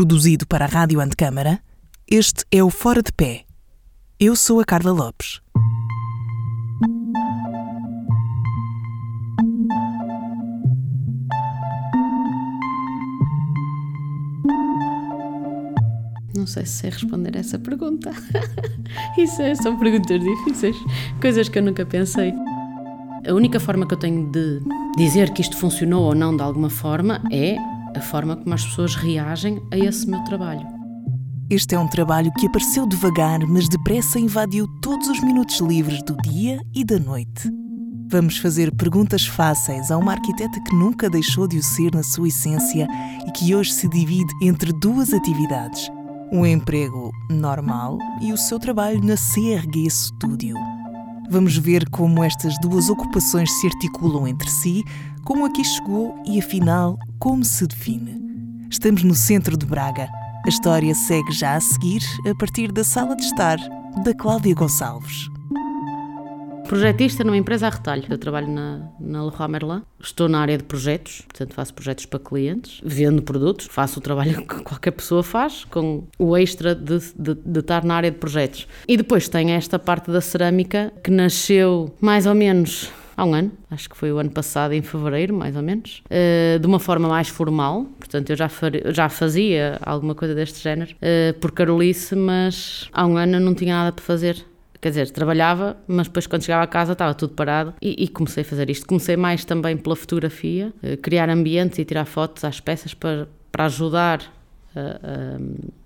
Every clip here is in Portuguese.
Produzido para a Rádio Antecâmara, este é o Fora de Pé. Eu sou a Carla Lopes. Não sei se sei responder essa pergunta. Isso é, são perguntas difíceis, coisas que eu nunca pensei. A única forma que eu tenho de dizer que isto funcionou ou não de alguma forma é a forma como as pessoas reagem a esse meu trabalho. Este é um trabalho que apareceu devagar, mas depressa invadiu todos os minutos livres do dia e da noite. Vamos fazer perguntas fáceis a uma arquiteta que nunca deixou de o ser na sua essência e que hoje se divide entre duas atividades: um emprego normal e o seu trabalho na CRG Studio. Vamos ver como estas duas ocupações se articulam entre si, como aqui chegou e, afinal, como se define. Estamos no centro de Braga. A história segue já a seguir, a partir da sala de estar da Cláudia Gonçalves. Projetista numa empresa a retalho. Eu trabalho na, na Leroy Merlin. Estou na área de projetos, portanto faço projetos para clientes, vendo produtos, faço o trabalho que qualquer pessoa faz, com o extra de, de, de estar na área de projetos. E depois tem esta parte da cerâmica que nasceu mais ou menos há um ano, acho que foi o ano passado, em fevereiro, mais ou menos, uh, de uma forma mais formal. Portanto, eu já, já fazia alguma coisa deste género uh, por Carolice, mas há um ano eu não tinha nada para fazer. Quer dizer, trabalhava, mas depois quando chegava a casa estava tudo parado e, e comecei a fazer isto. Comecei mais também pela fotografia, uh, criar ambientes e tirar fotos às peças para, para ajudar,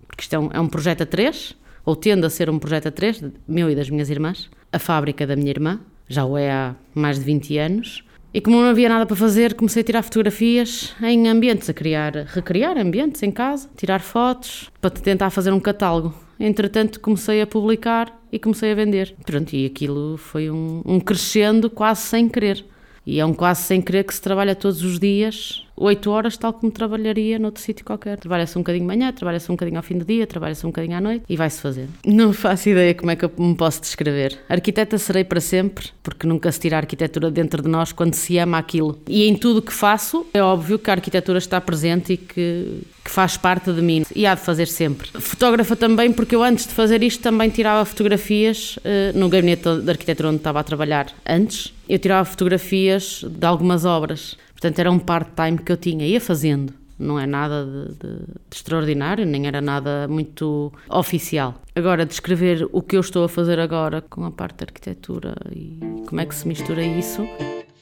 porque isto é um, é um projeto a três, ou tende a ser um projeto a três, meu e das minhas irmãs, a fábrica da minha irmã, já o é há mais de 20 anos. E como não havia nada para fazer, comecei a tirar fotografias em ambientes, a criar, recriar ambientes em casa, tirar fotos, para tentar fazer um catálogo. Entretanto, comecei a publicar e comecei a vender. Pronto, e aquilo foi um, um crescendo quase sem querer. E é um quase sem querer que se trabalha todos os dias 8 horas, tal como trabalharia noutro sítio qualquer. Trabalha-se um bocadinho de manhã, trabalha-se um bocadinho ao fim do dia, trabalha-se um bocadinho à noite e vai-se fazer. Não faço ideia como é que eu me posso descrever. Arquiteta serei para sempre, porque nunca se tira a arquitetura dentro de nós quando se ama aquilo. E em tudo que faço, é óbvio que a arquitetura está presente e que, que faz parte de mim e há de fazer sempre. Fotógrafa também, porque eu antes de fazer isto também tirava fotografias uh, no gabinete de arquitetura onde estava a trabalhar antes. Eu tirava fotografias de algumas obras Portanto, era um part-time que eu tinha, ia fazendo. Não é nada de, de, de, extraordinário, nem era nada muito oficial. Agora, descrever o que eu estou a fazer agora com a parte da arquitetura e como é que se mistura isso,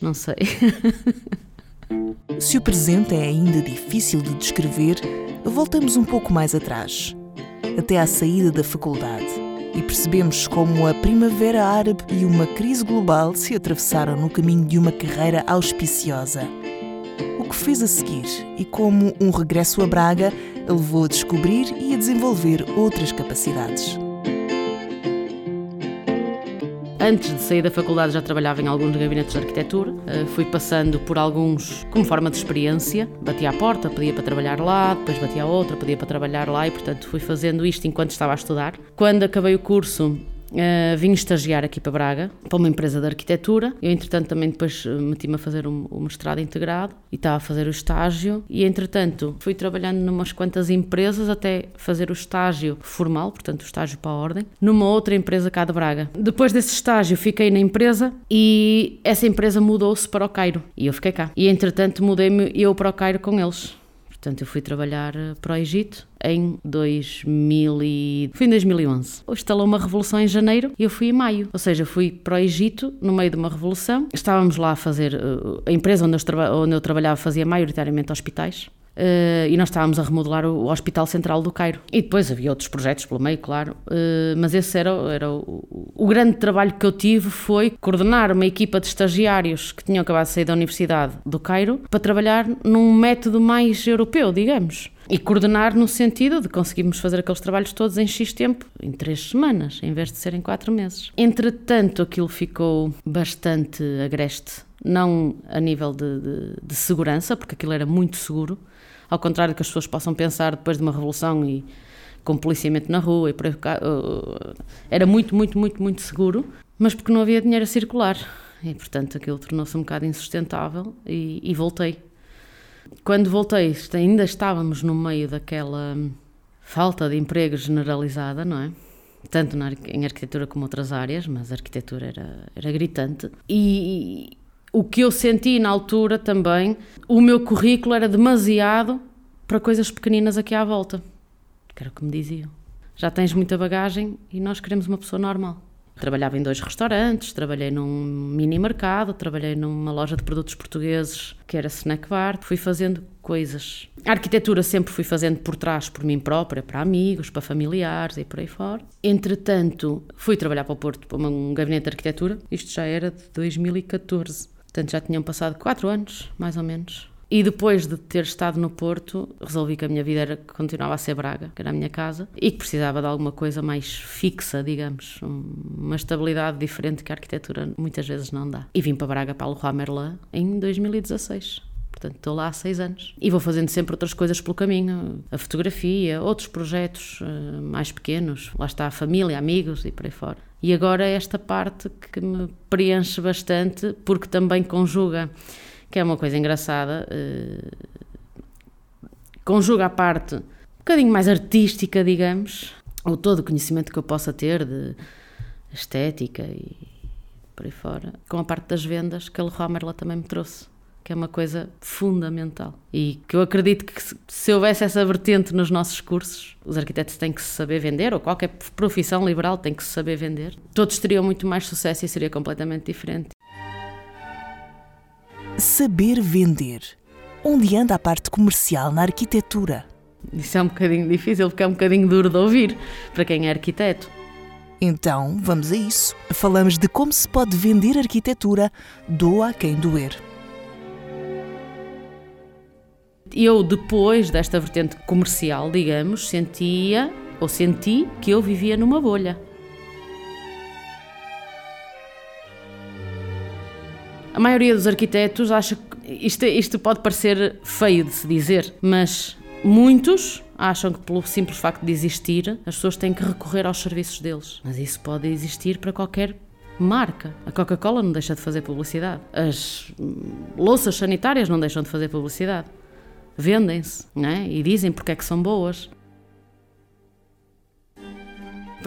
não sei. Se o presente é ainda difícil de descrever, voltamos um pouco mais atrás, até à saída da faculdade, e percebemos como a Primavera Árabe e uma crise global se atravessaram no caminho de uma carreira auspiciosa o que fez a seguir e como um regresso a Braga a levou a descobrir e a desenvolver outras capacidades. Antes de sair da faculdade já trabalhava em alguns gabinetes de arquitetura, eh, fui passando por alguns como forma de experiência, batia à porta, pedia para trabalhar lá, depois batia a outra, pedia para trabalhar lá e portanto fui fazendo isto enquanto estava a estudar. Quando acabei o curso Uh, vim estagiar aqui para Braga, para uma empresa de arquitetura. Eu, entretanto, também depois eh, meti-me a fazer o um, um mestrado integrado e estava a fazer o estágio. E, entretanto, fui trabalhando numas quantas empresas até fazer o estágio formal, portanto, o estágio para a ordem, numa outra empresa cá de Braga. Depois desse estágio, fiquei na empresa e essa empresa mudou-se para o Cairo e eu fiquei cá. E, entretanto, mudei-me eu para o Cairo com eles. Portanto, eu fui trabalhar eh, para o Egito em 2000 e... Fui em 2011. Instalou uma revolução em janeiro e eu fui em maio. Ou seja, fui para o Egito no meio de uma revolução. Estávamos lá a fazer... Eh, a empresa onde eu, onde eu trabalhava fazia maioritariamente hospitais. Uh, e nós estávamos a remodelar o, Hospital Central do Cairo. E depois havia outros projetos pelo meio, claro, uh, mas esse era, era o, o, grande trabalho que eu tive foi coordenar uma equipa de estagiários que tinham acabado de sair da Universidade do Cairo para trabalhar num método mais europeu, digamos. E coordenar no sentido de conseguirmos fazer aqueles trabalhos todos em X tempo, em três semanas, em vez de ser em quatro meses. Entretanto, aquilo ficou bastante agreste, não a nível de, de, de segurança, porque aquilo era muito seguro, ao contrário do que as pessoas possam pensar depois de uma revolução e com policiamento na rua e por aí, uh, era muito, muito, muito, muito seguro, mas porque não havia dinheiro a circular e portanto aquilo tornou-se um bocado insustentável e, e voltei. Quando voltei, ainda estávamos no meio daquela falta de emprego generalizada, não é? Tanto na, em arquitetura como outras áreas, mas a arquitetura era, era gritante. E o que eu senti na altura também, o meu currículo era demasiado para coisas pequeninas aqui à volta. Que era o que me diziam. Já tens muita bagagem e nós queremos uma pessoa normal. Trabalhava em dois restaurantes, trabalhei num mini mercado, trabalhei numa loja de produtos portugueses que era snack bar, fui fazendo coisas. A arquitetura sempre fui fazendo por trás, por mim própria, para amigos, para familiares e por aí fora. Entretanto, fui trabalhar para o Porto, para um gabinete de arquitetura, isto já era de 2014. Portanto, já tinham passado quatro anos, mais ou menos, e depois de ter estado no Porto, resolvi que a minha vida era, continuava a ser Braga, que era a minha casa, e que precisava de alguma coisa mais fixa, digamos, uma estabilidade diferente que a arquitetura muitas vezes não dá. E vim para Braga, para o Leroy Merlin, em 2016. Portanto, estou lá há seis anos. E vou fazendo sempre outras coisas pelo caminho. A fotografia, outros projetos uh, mais pequenos. Lá está a família, amigos e por aí fora. E agora essa parte que me preenche bastante, porque também conjuga que é uma coisa engraçada. Uh, conjuga a parte um bocadinho mais artística, digamos, ou todo o conhecimento que eu possa ter de estética e por aí fora, com a parte das vendas que a Leroy Merlin também me trouxe, que é uma coisa fundamental. E que eu acredito que se houvesse essa vertente nos nossos cursos, os arquitetos têm que se saber vender, ou qualquer profissão liberal tem que se saber vender, todos teriam muito mais sucesso e seria completamente diferente. Saber vender. Onde anda a parte comercial na arquitetura? Isso é um bocadinho difícil porque é um bocadinho duro de ouvir para quem é arquiteto. Então, vamos a isso. Falamos de como se pode vender arquitetura, doa a quem doer. Eu, depois desta vertente comercial, digamos, sentia ou senti que eu vivia numa bolha. A maioria dos arquitetos acha que isto, isto pode parecer feio de se dizer, mas muitos acham que pelo simples facto de existir, as pessoas têm que recorrer aos serviços deles. Mas isso pode existir para qualquer marca. A Coca-Cola não deixa de fazer publicidade. As louças sanitárias não deixam de fazer publicidade. Vendem-se, é? E dizem porque é que são boas.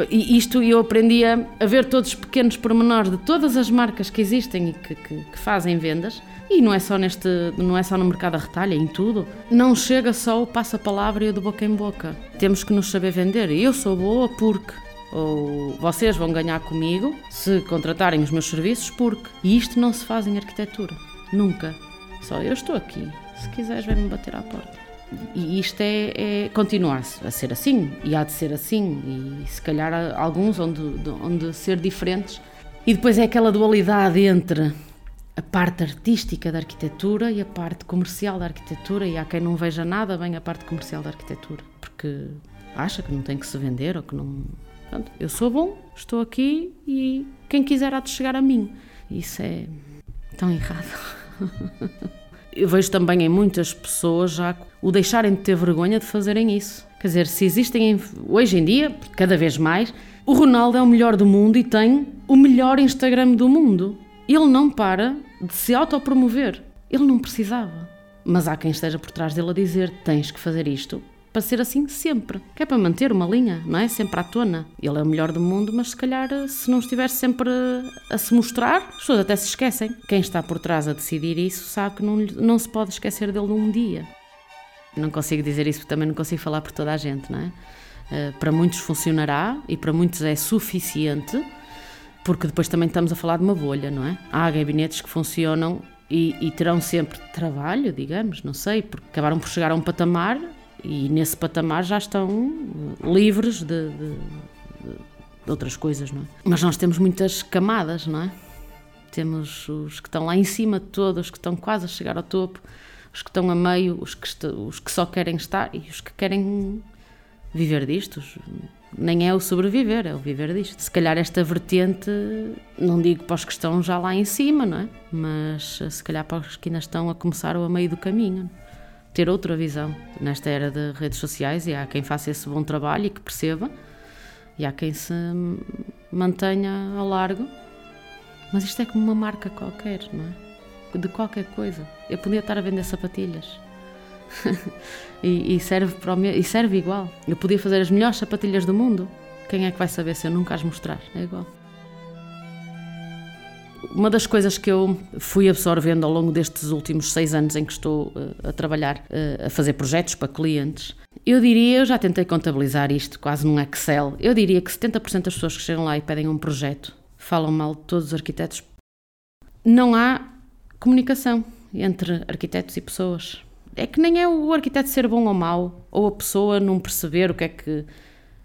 E isto eu aprendi a, ver todos os pequenos pormenores de todas as marcas que existem e que, que, que, fazem vendas. E não é só neste, não é só no mercado a retalho, em tudo. Não chega só o passa-palavra e o de boca em boca. Temos que nos saber vender. Eu sou boa porque ou vocês vão ganhar comigo se contratarem os meus serviços porque e isto não se faz em arquitetura. Nunca. Só eu estou aqui. Se quiseres, vem-me bater à porta. E isto é, é continuar a ser assim, e há de ser assim, e se calhar alguns onde, onde ser diferentes. E depois é aquela dualidade entre a parte artística da arquitetura e a parte comercial da arquitetura, e há quem não veja nada bem a parte comercial da arquitetura, porque acha que não tem que se vender ou que não. Pronto, eu sou bom, estou aqui e quem quiser há de chegar a mim. Isso é tão errado. eu vejo também em muitas pessoas já o deixarem de ter vergonha de fazerem isso. Quer dizer, se existem hoje em dia, cada vez mais, o Ronaldo é o melhor do mundo e tem o melhor Instagram do mundo. Ele não para de se autopromover. Ele não precisava. Mas há quem esteja por trás dele a dizer: tens que fazer isto para ser assim sempre. Que é para manter uma linha, não é? Sempre à tona. Ele é o melhor do mundo, mas se calhar se não estiver sempre a se mostrar, as pessoas até se esquecem. Quem está por trás a decidir isso sabe que não, não se pode esquecer dele num dia. Não consigo dizer isso também não consigo falar por toda a gente, não é? Uh, para muitos funcionará e para muitos é suficiente, porque depois também estamos a falar de uma bolha, não é? Há gabinetes que funcionam e, e, terão sempre trabalho, digamos, não sei, porque acabaram por chegar a um patamar e nesse patamar já estão livres de, de, de, outras coisas, não é? Mas nós temos muitas camadas, não é? Temos os que estão lá em cima de todos, os que estão quase a chegar ao topo, os que estão a meio, os que, os que só querem estar e os que querem viver disto. Nem é o sobreviver, é o viver disto. Se calhar esta vertente, não digo para os que estão já lá em cima, não é? Mas se calhar para os que ainda estão a começar ou a meio do caminho. Ter outra visão nesta era de redes sociais e há quem faça esse bom trabalho e que perceba e há quem se mantenha ao largo. Mas isto é como uma marca qualquer, não é? De qualquer coisa. Eu podia estar a vender sapatilhas. e, e, serve para o meu, e serve igual. Eu podia fazer as melhores sapatilhas do mundo. Quem é que vai saber se eu nunca as mostrar? É igual. Uma das coisas que eu fui absorvendo ao longo destes últimos seis anos em que estou uh, a trabalhar, uh, a fazer projetos para clientes, eu diria, eu já tentei contabilizar isto quase num Excel, eu diria que 70% das pessoas que chegam lá e pedem um projeto falam mal de todos os arquitetos. Não há comunicação entre arquitetos e pessoas. É que nem é o arquiteto ser bom ou mau, ou a pessoa não perceber o que é que.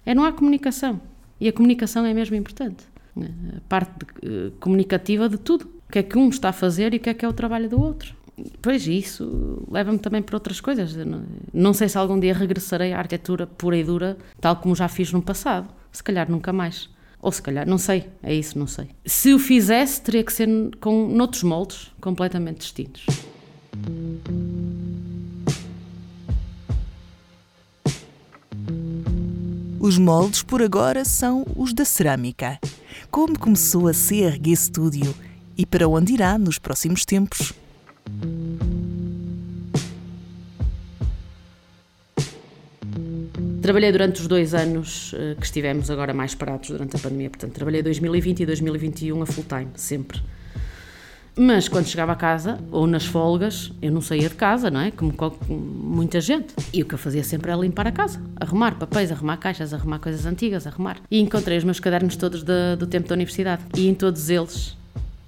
É, não há comunicação. E a comunicação é mesmo importante. A parte de, uh, comunicativa de tudo. O que é que um está a fazer e o que é que é o trabalho do outro. Pois isso leva-me também para outras coisas. Não, não sei se algum dia regressarei à arquitetura pura e dura, tal como já fiz no passado. Se calhar nunca mais. Ou se calhar, não sei, é isso, não sei. Se o fizesse, teria que ser com noutros moldes completamente distintos. Os moldes por agora são os da cerâmica. Como começou a CRG Studio e para onde irá nos próximos tempos? Trabalhei durante os dois anos uh, que estivemos agora mais parados durante a pandemia, portanto, trabalhei 2020 e 2021 a full time, sempre. Mas quando chegava a casa, ou nas folgas, eu não saía de casa, não é? Como, muita gente. E o que eu fazia sempre era limpar a casa, arrumar papéis, arrumar caixas, arrumar coisas antigas, arrumar. E encontrei os meus cadernos todos de, do tempo da universidade. E em todos eles,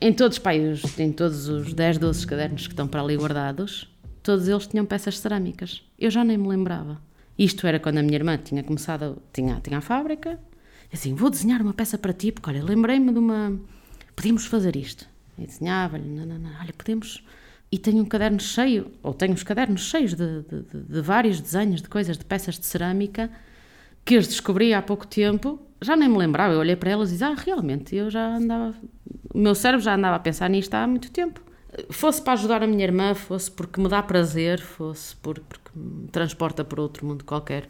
em todos, pá, em todos os 10, 12 cadernos que estão para ali guardados, todos eles tinham peças cerâmicas. Eu já nem me lembrava. Isto era quando a minha irmã tinha começado, tinha, tinha a fábrica, assim, vou desenhar uma peça para ti, porque olha, lembrei-me de uma. Podíamos fazer isto. E desenhava-lhe, olha, podemos. E tenho um caderno cheio, ou tenho os cadernos cheios de, de, de, de vários desenhos de coisas, de peças de cerâmica, que as descobri há pouco tempo, já nem me lembrava. Eu olhei para elas e disse, ah, realmente, eu já andava. O meu cérebro já andava a pensar nisto há muito tempo fosse para ajudar a minha irmã, fosse porque me dá prazer, fosse por, porque me transporta para outro mundo qualquer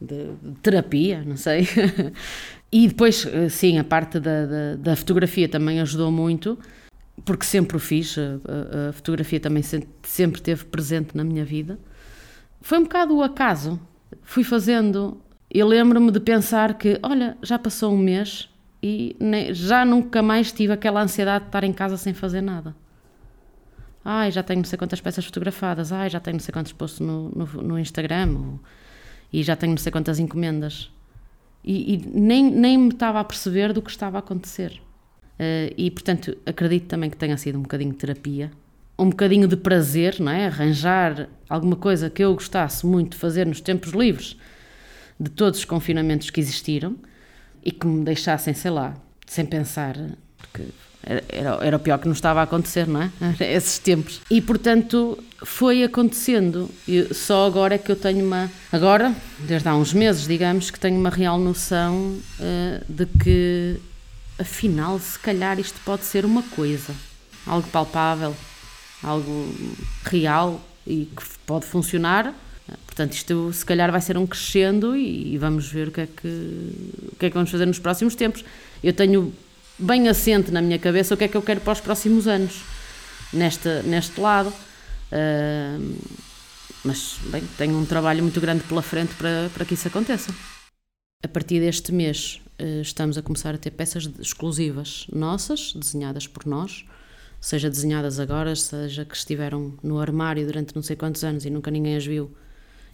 de, de terapia, não sei. e depois, sim, a parte da, da, da, fotografia também ajudou muito, porque sempre o fiz, a, a, fotografia também sempre, teve presente na minha vida. Foi um bocado o acaso. Fui fazendo. Eu lembro-me de pensar que, olha, já passou um mês e nem, já nunca mais tive aquela ansiedade de estar em casa sem fazer nada ai, já tenho não sei quantas peças fotografadas, ai, já tenho não sei quantos posts no, no, no Instagram, ou, e já tenho não sei quantas encomendas. E, e, nem, nem me estava a perceber do que estava a acontecer. Uh, e, portanto, acredito também que tenha sido um bocadinho de terapia, um bocadinho de prazer, não é? Arranjar alguma coisa que eu gostasse muito de fazer nos tempos livres de todos os confinamentos que existiram e que me deixassem, sei lá, sem pensar, porque era, era o pior que nos estava a acontecer, não é? Esses tempos. E portanto foi acontecendo. E só agora é que eu tenho uma. Agora, desde há uns meses, digamos, que tenho uma real noção uh, de que afinal, se calhar isto pode ser uma coisa, algo palpável, algo real e que pode funcionar. Portanto, isto se calhar vai ser um crescendo e, vamos ver o que, é que, o que é que vamos fazer nos próximos tempos. Eu tenho bem assente na minha cabeça o que é que eu quero para os próximos anos, neste, neste lado. Uh, mas, bem, tenho um trabalho muito grande pela frente para, para que isso aconteça. A partir deste mês, uh, estamos a começar a ter peças exclusivas nossas, desenhadas por nós, seja desenhadas agora, seja que estiveram no armário durante não sei quantos anos e nunca ninguém as viu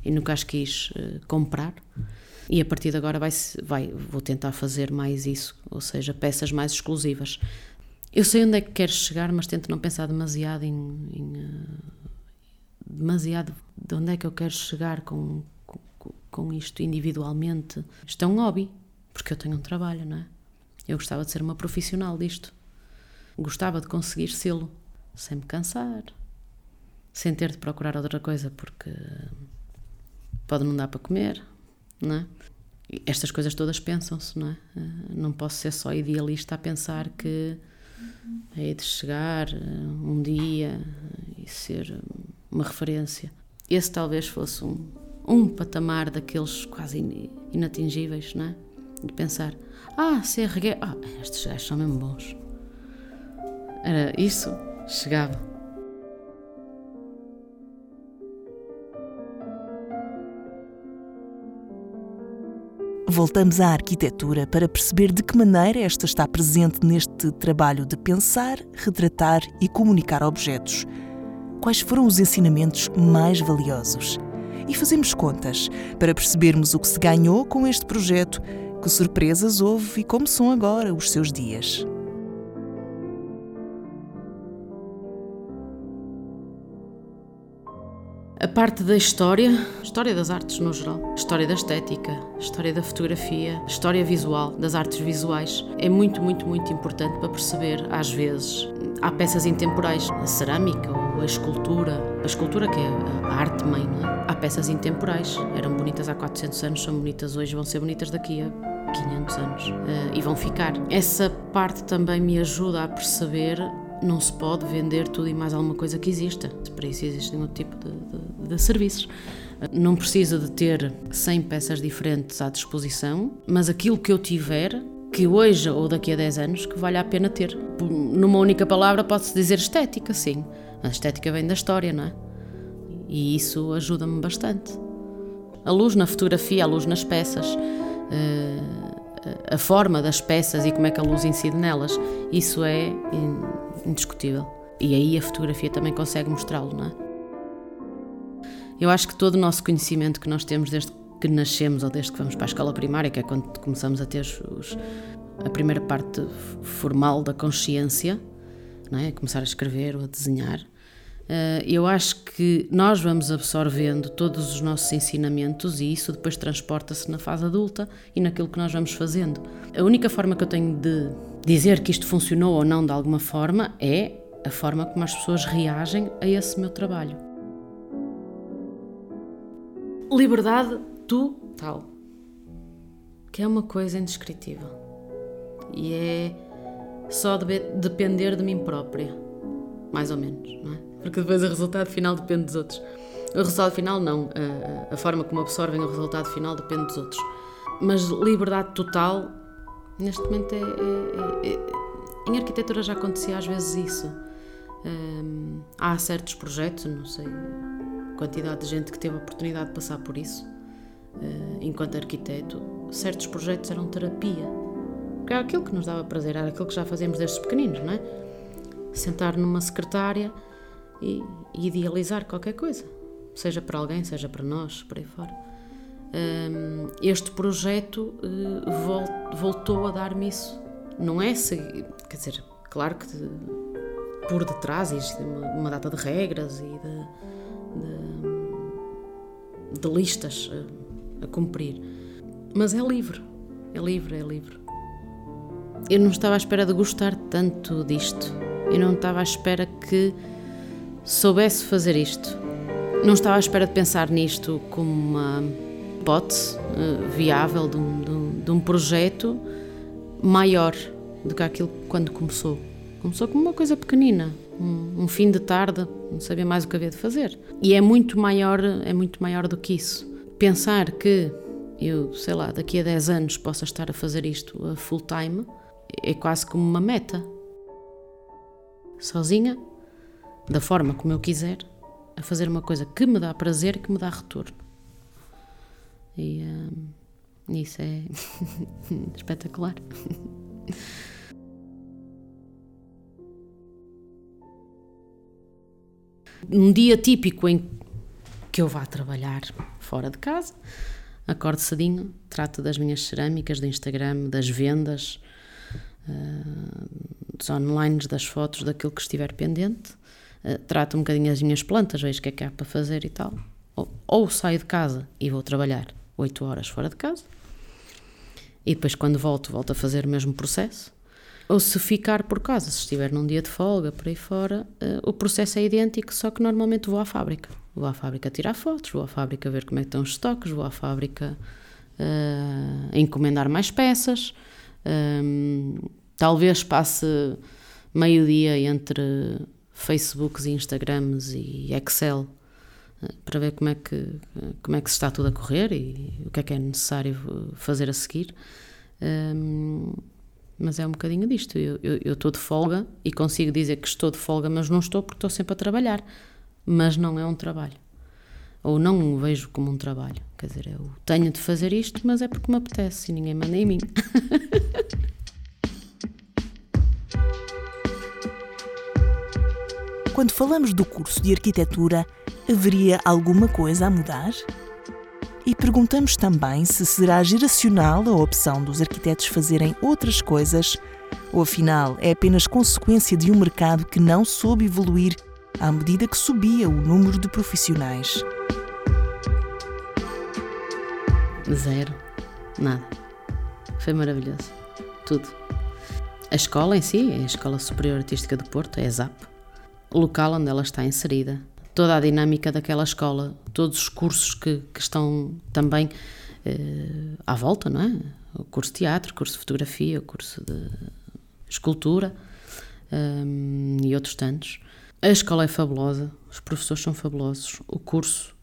e nunca as quis uh, comprar. E a partir de agora vai, vai, vou tentar fazer mais isso, ou seja, peças mais exclusivas. Eu sei onde é que quero chegar, mas tento não pensar demasiado em, em uh, demasiado de onde é que eu quero chegar com, com, com isto individualmente. Isto é um hobby, porque eu tenho um trabalho, não é? Eu gostava de ser uma profissional disto. Gostava de conseguir sê-lo, sem me cansar, sem ter de procurar outra coisa, porque pode não dar para comer, é? Estas coisas todas pensam-se, não é? Eh, não posso ser só idealista a pensar que é de chegar eh, um dia e ser uma referência. Esse talvez fosse um, um patamar daqueles quase inatingíveis, não é? De pensar, ah, CRG, ah, estes gajos são mesmo bons. Era isso, chegava. Voltamos à arquitetura para perceber de que maneira esta está presente neste trabalho de pensar, retratar e comunicar objetos. Quais foram os ensinamentos mais valiosos? E fazemos contas para percebermos o que se ganhou com este projeto, que surpresas houve e como são agora os seus dias. A parte da história, história das artes no geral, história da estética, história da fotografia, história visual, das artes visuais, é muito, muito, muito importante para perceber, às vezes, há peças intemporais, a cerâmica ou a escultura, a escultura que é a arte mãe, não é? Há peças intemporais, eram bonitas há 400 anos, são bonitas hoje, vão ser bonitas daqui a 500 anos. Uh, e vão ficar. Essa parte também me ajuda a perceber não se pode vender tudo e mais alguma coisa que exista. Para isso existem outro tipo de, de, serviços. Não preciso de ter 100 peças diferentes à disposição, mas aquilo que eu tiver, que hoje ou daqui a 10 anos, que vale a pena ter. Numa única palavra pode-se dizer estética, sim. A estética vem da história, não é? E isso ajuda-me bastante. A luz na fotografia, a luz nas peças. Uh, a forma das peças e como é que a luz incide nelas, isso é indiscutível. E aí a fotografia também consegue mostrá-lo, não é? Eu acho que todo o nosso conhecimento que nós temos desde que nascemos ou desde que vamos para a escola primária, que é quando começamos a ter os, a primeira parte formal da consciência, não é? começar a escrever ou a desenhar, eh, eu acho que nós vamos absorvendo todos os nossos ensinamentos e isso depois transporta-se na fase adulta e naquilo que nós vamos fazendo. A única forma que eu tenho de dizer que isto funcionou ou não de alguma forma é a forma como as pessoas reagem a esse meu trabalho. Liberdade total, que é uma coisa indescritível e é só de depender de mim própria, mais ou menos, não é? porque depois o resultado final depende dos outros. O resultado final, não. A, a forma como absorvem o resultado final depende dos outros. Mas liberdade total, neste momento, é, é, é, é em arquitetura já acontecia às vezes isso. Há certos projetos, não sei quantidade de gente que teve a oportunidade de passar por isso, uh, enquanto arquiteto, certos projetos eram terapia. Porque era aquilo que nos dava prazer, era aquilo que já fazemos desde pequeninos, não é? Sentar numa secretária e, e idealizar qualquer coisa, seja para alguém, seja para nós, por aí fora. Um, este projeto uh, voltou a dar-me isso. Não é se, quer dizer, claro que por detrás existe uma, data de regras e de, de, listas a, a cumprir, mas é livre, é livre, é livre. Eu não estava à espera de gostar tanto disto. Eu não estava à espera que soubesse fazer isto. Não estava à espera de pensar nisto como uma hipótese uh, viável de um, de, um, de um, projeto maior do que aquilo quando começou. Começou como uma coisa pequenina, um, um, fim de tarde, não sabia mais o que havia de fazer. E é muito maior, é muito maior do que isso. Pensar que eu, sei lá, daqui a 10 anos possa estar a fazer isto a full time é quase como uma meta. Sozinha, da forma como eu quiser, a fazer uma coisa que me dá prazer e que me dá retorno. E um, isso é espetacular. um dia típico em que eu vá trabalhar fora de casa, acordo cedinho, trato das minhas cerâmicas do Instagram, das vendas, uh, dos online, das fotos, daquilo que estiver pendente uh, trato um bocadinho as minhas plantas, vejo o que é que há para fazer e tal. Ou, ou saio de casa e vou trabalhar 8 horas fora de casa, e depois quando volto, volto a fazer o mesmo processo. Ou se ficar por casa, se estiver num dia de folga, por aí fora, uh, o processo é idêntico, só que normalmente vou à fábrica. Vou à fábrica tirar fotos, vou à fábrica ver como é estão os estoques, vou à fábrica uh, encomendar mais peças. Um, talvez passe meio-dia entre Facebooks e Instagrams e Excel eh, para ver como é que como é que se está tudo a correr e o que é que é necessário fazer a seguir um, mas é um bocadinho disto eu, eu, estou de folga e consigo dizer que estou de folga mas não estou porque estou sempre a trabalhar mas não é um trabalho ou não o vejo como um trabalho Quer dizer, eu tenho de fazer isto, mas é porque me apetece e ninguém manda em mim. Quando falamos do curso de arquitetura, haveria alguma coisa a mudar? E perguntamos também se será geracional a opção dos arquitetos fazerem outras coisas, ou afinal é apenas consequência de um mercado que não soube evoluir à medida que subia o número de profissionais. Zero. Nada. Foi maravilhoso. Tudo. A escola em si, a Escola Superior Artística do Porto, é a ZAP, o local onde ela está inserida, toda a dinâmica daquela escola, todos os cursos que, que estão também eh, à volta, não é? O curso de teatro, o curso de fotografia, o curso de escultura um, e outros tantos. A escola é fabulosa, os professores são fabulosos, o curso,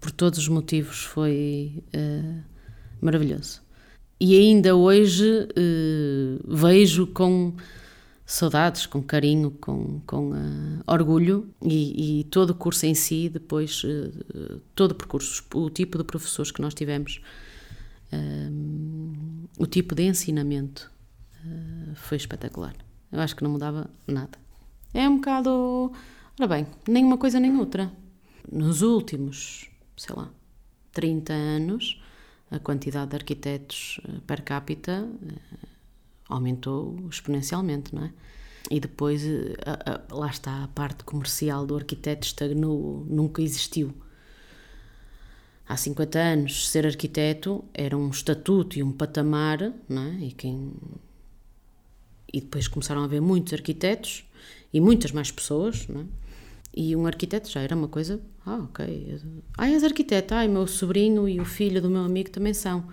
por todos os motivos, foi uh, maravilhoso. E ainda hoje uh, vejo com saudades, com carinho, com, com uh, orgulho e, e, todo o curso em si, depois uh, todo o percurso, o tipo de professores que nós tivemos, uh, o tipo de ensinamento foi espetacular. Eu acho que não mudava nada. É um bocado, ora bem, nem uma coisa nem outra. Nos últimos, sei lá, 30 anos, a quantidade de arquitetos per capita aumentou exponencialmente, não é? E depois, eh, a, a, lá está, a parte comercial do arquiteto estagnou, nunca existiu. Há 50 anos, ser arquiteto era um estatuto e um patamar, não é? E, quem... e depois começaram a haver muitos arquitetos e muitas mais pessoas, não é? E um arquiteto já era uma coisa, ah, ok. Ah, és arquiteto, ah, meu sobrinho e o filho do meu amigo também são.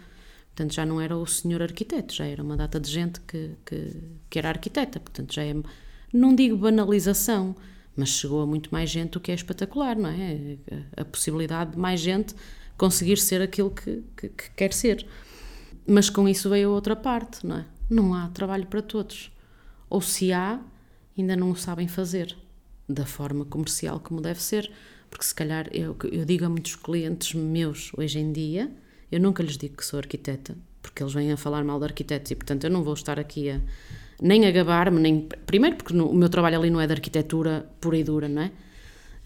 Portanto, já não era o senhor arquiteto, já era uma data de gente que, que, que era arquiteta. Portanto, já é, não digo banalização, mas chegou a muito mais gente, o que é espetacular, não é? A, possibilidade de mais gente conseguir ser aquilo que, que, que, quer ser. Mas com isso veio a outra parte, não é? Não há trabalho para todos. Ou se há, ainda não o sabem fazer da forma comercial como deve ser. Porque se calhar eu, eu digo a muitos clientes meus hoje em dia eu nunca lhes digo que sou arquiteta, porque eles vêm a falar mal de arquitetos e, portanto, eu não vou estar aqui a nem a gabar-me, nem. Primeiro, porque no, o meu trabalho ali não é de arquitetura pura e dura, não é?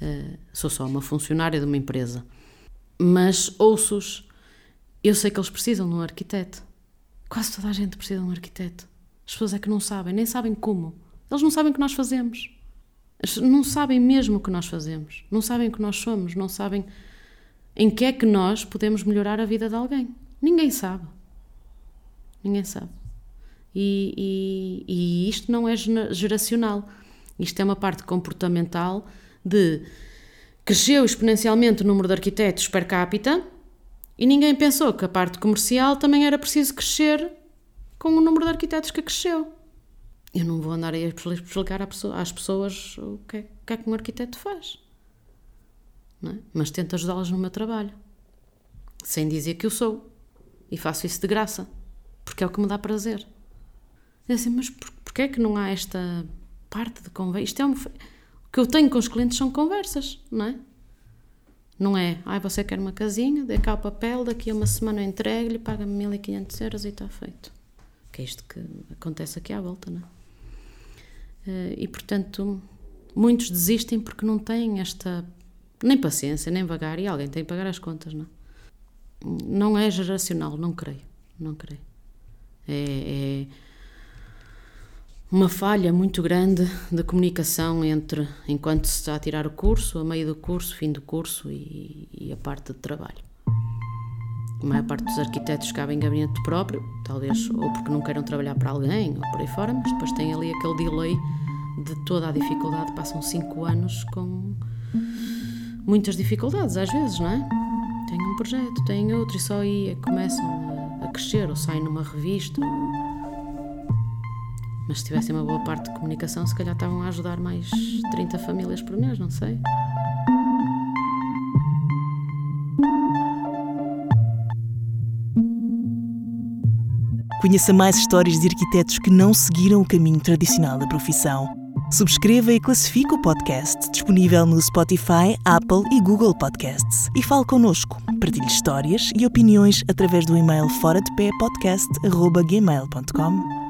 Uh, sou só uma funcionária de uma empresa. Mas ouço-os, eu sei que eles precisam de um arquiteto. Quase toda a gente precisa de um arquiteto. As pessoas é que não sabem, nem sabem como. Eles não sabem o que nós fazemos. Não sabem mesmo o que nós fazemos. Não sabem o que nós somos. Não sabem em que é que nós podemos melhorar a vida de alguém? Ninguém sabe. Ninguém sabe. E, e, e isto não é geracional. Isto é uma parte comportamental de cresceu exponencialmente o número de arquitetos per capita e ninguém pensou que a parte comercial também era preciso crescer com o número de arquitetos que cresceu. Eu não vou andar aí a explicar às pessoas o que é, o que, é que um arquiteto faz é? mas tento ajudá-las no meu trabalho, sem dizer que eu sou. E faço isso de graça, porque é o que me dá prazer. Assim, mas por, porquê é que não há esta parte de conversa? Isto é um, o que eu tenho com os clientes são conversas, não é? Não é, ai, você quer uma casinha, dê cá o papel, daqui a uma semana eu entrego-lhe, paga-me 1500 euros e está feito. Que é isto que acontece aqui à volta, não é? Eh, e portanto, muitos desistem porque não têm esta nem paciência, nem vagar, e alguém tem que pagar as contas, não? Não é geracional, não creio, não creio. É, é uma falha muito grande de comunicação entre enquanto se está a tirar o curso, a meio do curso, fim do curso e, e a parte de trabalho. A maior parte dos arquitetos cabem em gabinete próprio, talvez ou porque não queiram trabalhar para alguém ou por aí fora, mas depois tem ali aquele delay de toda a dificuldade. Passam cinco anos com muitas dificuldades às vezes, não é? Tenho um projeto, tenho outro e só aí é começam a, a crescer ou saem numa revista. Mas se tivessem uma boa parte de comunicação, se calhar estavam a ajudar mais 30 famílias por mês, não sei. Conheça mais histórias de arquitetos que não seguiram o caminho tradicional da profissão Subscreva e classifique o podcast, disponível no Spotify, Apple e Google Podcasts. E fale connosco partilhe histórias e opiniões através do e-mail fora de pé podcast.gmail.com